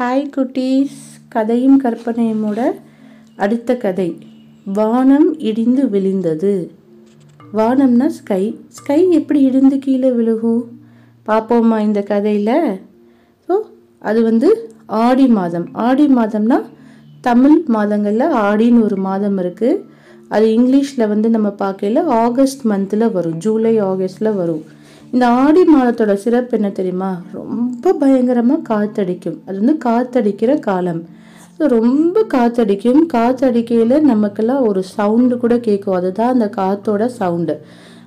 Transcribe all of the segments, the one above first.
Hi குட்டீஸ். கதையும் கற்பனையுமோட அடுத்த கதை. வானம் இடிந்து விழுந்தது. வானம்னா ஸ்கை ஸ்கை எப்படி இடிந்து கீழே விழுகும் பார்ப்போமா இந்த கதையில். ஸோ அது வந்து ஆடி மாதம். ஆடி மாதம்னா தமிழ் மாதங்களில் ஆடின்னு ஒரு மாதம் இருக்குது அது இங்கிலீஷில் வந்து நம்ம பார்க்கல ஆகஸ்ட் மந்தில் வரும். ஜூலை ஆகஸ்டில் வரும். இந்த ஆடி மாதத்தோட சிறப்பு என்ன தெரியுமா? ரொம்ப பயங்கரமாக காத்தடிக்கும். அது வந்து காத்தடிக்கிற காலம். ரொம்ப காத்தடிக்கும். காத்தடிக்கையில் நமக்கெல்லாம் ஒரு சவுண்டு கூட கேட்கும். அதுதான் அந்த காத்தோட சவுண்டு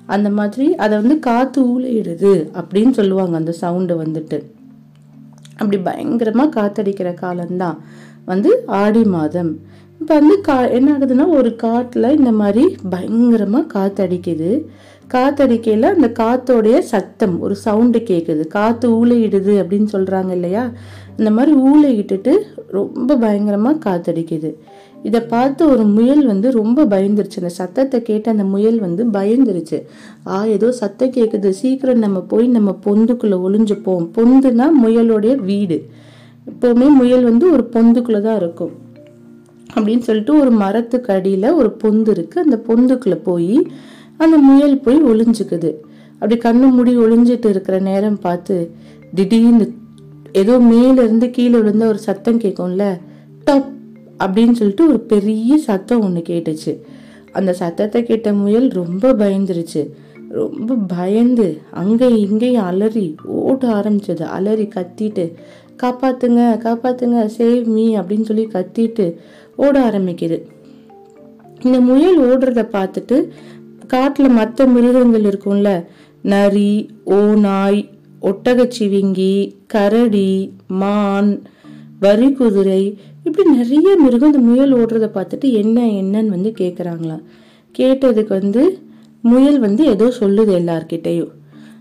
அந்த மாதிரி அதை வந்து காற்று ஊழையிடுது அப்படின்னு சொல்லுவாங்க அந்த சவுண்டு வந்துட்டு. அப்படி பயங்கரமாக காத்தடிக்கிற காலம்தான் வந்து ஆடி மாதம். இப்போ வந்து கா என்ன ஆகுதுன்னா ஒரு காட்டில் இந்த மாதிரி பயங்கரமாக காற்றடிக்குது காத்தடிக்கையில் அந்த காத்தோடைய சத்தம் ஒரு சவுண்டு கேட்குது காற்று ஊழையிடுது அப்படின்னு சொல்கிறாங்க இல்லையா? இந்த மாதிரி ஊழையிட்டுட்டு ரொம்ப பயங்கரமாக காத்தடிக்குது. இதை பார்த்து ஒரு முயல் வந்து ரொம்ப பயந்துருச்சு. அந்த சத்தத்தை கேட்டு அந்த முயல் வந்து பயந்துருச்சு. ஆ ஏதோ சத்தம் கேட்குது சீக்கிரம் நம்ம போய் நம்ம பொந்துக்குள்ளே ஒளிஞ்சுப்போம். பொந்துனா முயலோடைய வீடு. எப்போவுமே முயல் வந்து ஒரு பொந்துக்குள்ளே தான் இருக்கும். அப்படின்னு சொல்லிட்டு ஒரு மரத்துக்கு அடியில் ஒரு பொந்து இருக்குது அந்த பொந்துக்குள்ளே போய் அந்த முயல் போய் ஒளிஞ்சுக்குது. அப்படி கண்ணு மூடி ஒளிஞ்சிட்டு இருக்கிற நேரம் பார்த்து திடீர்னு ஏதோ மேலேருந்து கீழே விழுந்த ஒரு சத்தம் கேட்கும்ல டப் அப்படின்னு சொல்லிட்டு ஒரு பெரிய சத்தம் ஒன்று கேட்டுச்சு. அந்த சத்தத்தை கேட்ட முயல் ரொம்ப பயந்துருச்சு. ரொம்ப பயந்து அங்கே இங்கேயும் அலறி ஓட ஆரம்பிச்சது. அலறி கத்திட்டு காப்பாத்துங்க காப்பாத்துங்க சேவ் மீ அப்படின்னு சொல்லி கத்திட்டு ஓட ஆரம்பிக்குது. இந்த முயல் ஓடுறத பார்த்துட்டு காட்டில் மற்ற மிருகங்கள் இருக்கும்ல? நரி ஓநாய் ஒட்டகச்சிவிங்கி கரடி மான் வரி குதிரை இப்படி நிறைய மிருகம் இந்த முயல் ஓடுறத பார்த்துட்டு என்ன என்னன்னு வந்து கேட்குறாங்களாம் கேட்டதுக்கு வந்து முயல் வந்து ஏதோ சொல்லுது எல்லார்கிட்டேயும்.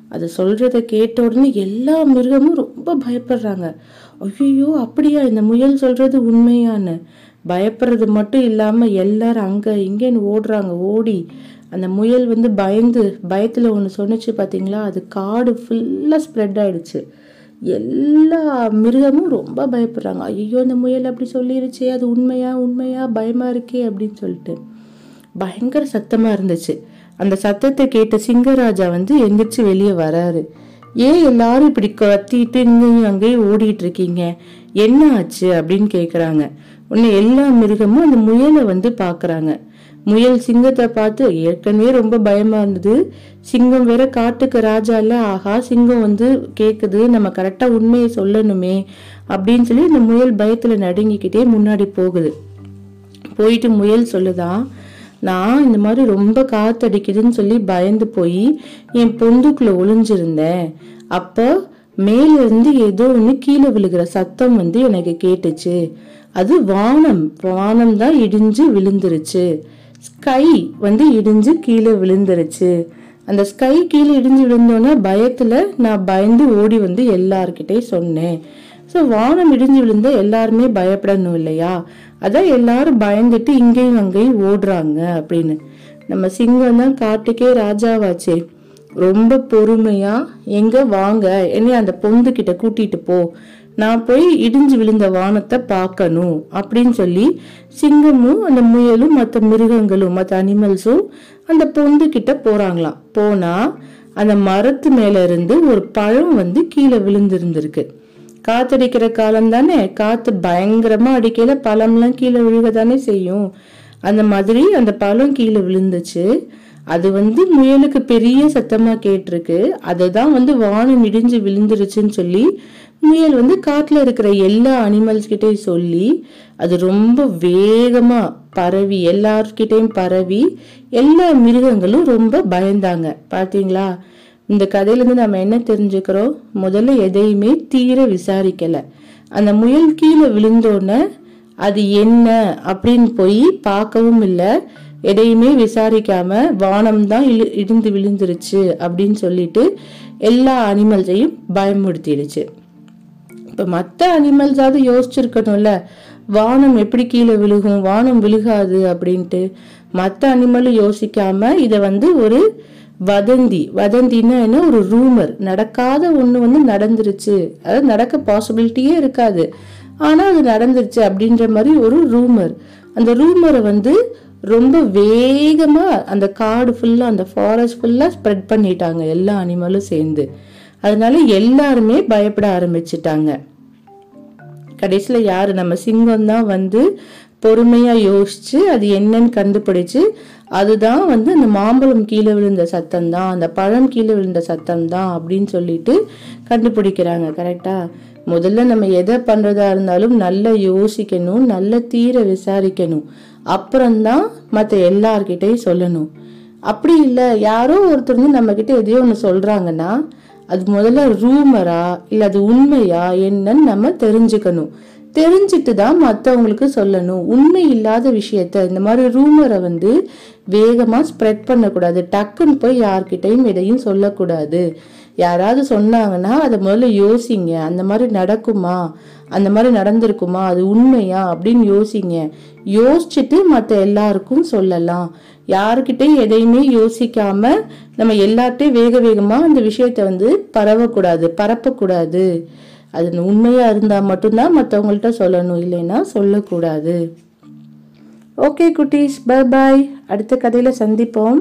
அது சொல்கிறத கேட்ட உடனே எல்லா மிருகமும் ரொம்ப பயப்படுறாங்க. ஐயோ அப்படியா இந்த முயல் சொல்கிறது உண்மையான்னு? பயப்படுறது மட்டும் இல்லாமல் எல்லாரும் அங்கே இங்கேன்னு ஓடுறாங்க ஓடி அந்த முயல் வந்து பயந்து பயத்தில் ஒன்று சொன்னிச்சு பார்த்தீங்களா அது காடு ஃபுல்லாக ஸ்ப்ரெட் ஆயிடுச்சு. எல்லா மிருகமும் ரொம்ப பயப்படுறாங்க. ஐயோ இந்த முயல் அப்படி சொல்லிருச்சே அது உண்மையா உண்மையா பயமா இருக்கே அப்படின்னு சொல்லிட்டு. பயங்கர சத்தமாக இருந்துச்சு. அந்த சத்தத்தை கேட்ட சிங்கராஜா வந்து எந்திரிச்சு வெளியே வராரு. ஏன் எல்லாரும் இப்படி கத்திட்டு இங்கேயும் அங்கேயும் ஓடிட்டு இருக்கீங்க? என்ன ஆச்சு? அப்படின்னு கேட்குறாங்க உன்னை எல்லா மிருகமும் அந்த முயலை வந்து பார்க்குறாங்க முயல் சிங்கத்தை பார்த்து ஏற்கனவே ரொம்ப பயமா இருந்தது. சிங்கம் வேற காட்டுக்கு ராஜா இல்ல. ஆஹா சிங்கம் வந்து கேக்குது. நம்ம கரெக்டா உண்மையை சொல்லணுமே அப்படின்னு சொல்லி இந்த முயல் பயத்துல நடுங்கிக்கிட்டே முன்னாடி போகுது. போயிட்டு முயல் சொல்லுதான் நான் இந்த மாதிரி ரொம்ப காத்தடிக்குதுன்னு சொல்லி பயந்து போய் என் பொந்துக்குள்ள ஒளிஞ்சிருந்தேன். அப்போ மேலிருந்து ஏதோ ஒன்று கீழே விழுகிற சத்தம் வந்து எனக்கு கேட்டுச்சு. அது வானம். வானம் தான் இடிஞ்சு விழுந்துருச்சு. ஸ்கை வந்து இடிஞ்சு கீழே விழுந்துருச்சு. அந்த ஸ்கை கீழே இடிஞ்சு விழுந்தோன்னே பயத்துல நான் பயந்து ஓடி வந்து எல்லார்கிட்டையும் சொன்னேன். ஸோ வானம் இடிஞ்சு விழுந்த எல்லாருமே பயப்படணும் இல்லையா? அதான் எல்லாரும் பயந்துட்டு இங்கேயும் அங்கேயும் ஓடுறாங்க அப்படின்னு. நம்ம சிங்கம் தான் காட்டுக்கே ராஜாவாச்சே. ரொம்ப பொறுமையா எங்க வாங்க? என்னைய அந்த பொந்து கிட்ட கூட்டிட்டு போ. நான் போய் இடிஞ்சு விழுந்த வானத்தை பார்க்கணும் அப்படின்னு சொல்லி சிங்கமும் அந்த முயலும் மற்ற மிருகங்களும் மற்ற அனிமல்ஸும் அந்த பொந்து கிட்ட போறாங்களாம். போனா அந்த மரத்து மேல இருந்து ஒரு பழம் வந்து கீழே விழுந்திருந்திருக்கு. காத்தடிக்கிற காலம் தானே? காத்து பயங்கரமா அடிக்கையில பழம்லாம் கீழே விழுக தானே செய்யும். அந்த மாதிரி அந்த பழம் கீழே விழுந்துச்சு. அது வந்து முயலுக்கு பெரிய சத்தமாக கேட்டிருக்கு. அதுதான் வந்து வானம் இடிஞ்சு விழுந்துருச்சுன்னு சொல்லி முயல் வந்து காட்டில் இருக்கிற எல்லா அனிமல்ஸ் கிட்டையும் சொல்லி அது ரொம்ப வேகமாக பரவி எல்லார்கிட்டையும் பரவி எல்லா மிருகங்களும் ரொம்ப பயந்தாங்க. பார்த்தீங்களா இந்த கதையிலேருந்து நம்ம என்ன தெரிஞ்சுக்கிறோம்? முதல்ல எதையுமே தீர விசாரிக்கலை. அந்த முயல் கீழே விழுந்தோடனே அது என்ன அப்படின்னு போய் பார்க்கவும் இல்லை. எதையுமே விசாரிக்காம வானம் தான் இழு இடிந்து விழுந்துருச்சு அப்படின்னு சொல்லிட்டு எல்லா அனிமல்ஸையும் பயமுறுத்திடுச்சு. இப்போ மற்ற அனிமல்ஸாவது யோசிச்சிருக்கணும்ல. வானம் எப்படி கீழே விழுகும் வானம் விழுகாது அப்படின்ட்டு. மற்ற அனிமலும் யோசிக்காம இதை வந்து ஒரு வதந்தி வதந்தின்னா என்ன? ஒரு ரூமர். நடக்காத ஒன்று வந்து நடந்துருச்சு. அதாவது நடக்க பாசிபிலிட்டியே இருக்காது. ஆனால் அது நடந்துருச்சு அப்படின்ற மாதிரி ஒரு ரூமர் அந்த ரூமரை வந்து ரொம்ப வேகமாக அந்த காடு ஃபுல்லாக அந்த ஃபாரஸ்ட் ஃபுல்லாக ஸ்ப்ரெட் பண்ணிட்டாங்க. எல்லா அனிமலும் சேர்ந்து. அதனால எல்லாருமே பயப்பட ஆரம்பிச்சிட்டாங்க. கடைசியில் யார்? நம்ம சிங்கம் தான் வந்து பொறுமையாக யோசித்து அது என்னன்னு கண்டுபிடிச்சு அதுதான் வந்து அந்த மாம்பழம் கீழே விழுந்த சத்தம் தான் அந்த பழம் கீழே விழுந்த சத்தம் தான் அப்படின்னு சொல்லிட்டு கண்டுபிடிக்கிறாங்க கரெக்டாக முதல்ல நம்ம எதை பண்ணுறதா இருந்தாலும் நல்லா யோசிக்கணும் நல்ல தீர விசாரிக்கணும். அப்புறம்தான் மற்ற எல்லார்கிட்டையும் சொல்லணும். அப்படி இல்லை யாரோ ஒருத்தர் வந்து நம்மக்கிட்ட எதையோ ஒன்று சொல்கிறாங்கன்னா அது முதல்ல ரூமரா இல்லை அது உண்மையா என்னன்னு நம்ம தெரிஞ்சுக்கணும். தெரிஞ்சுட்டு தான் மற்றவங்களுக்கு சொல்லணும். உண்மை இல்லாத விஷயத்த இந்த மாதிரி ரூமரை வந்து வேகமாக ஸ்ப்ரெட் பண்ணக்கூடாது. டக்குன்னு போய் யார்கிட்டையும் எதையும் சொல்லக்கூடாது. யாராவது சொன்னாங்கன்னா அதை முதல்ல யோசிங்க. அந்த மாதிரி நடக்குமா? அந்த மாதிரி நடந்திருக்குமா? அது உண்மையா? அப்படின்னு யோசிங்க. யோசிச்சுட்டு மற்ற எல்லாருக்கும் சொல்லலாம். யாருக்கிட்டையும் எதையுமே யோசிக்காம நம்ம எல்லார்ட்டையும் வேக வேகமாக அந்த விஷயத்த வந்து பரவக்கூடாது பரப்பக்கூடாது. அது உண்மையாக இருந்தால் மட்டும்தான் மற்றவங்கள்ட்ட சொல்லணும் இல்லைன்னா சொல்லக்கூடாது. ஓகே குட்டீஸ் பை பாய் அடுத்த கதையில் சந்திப்போம்.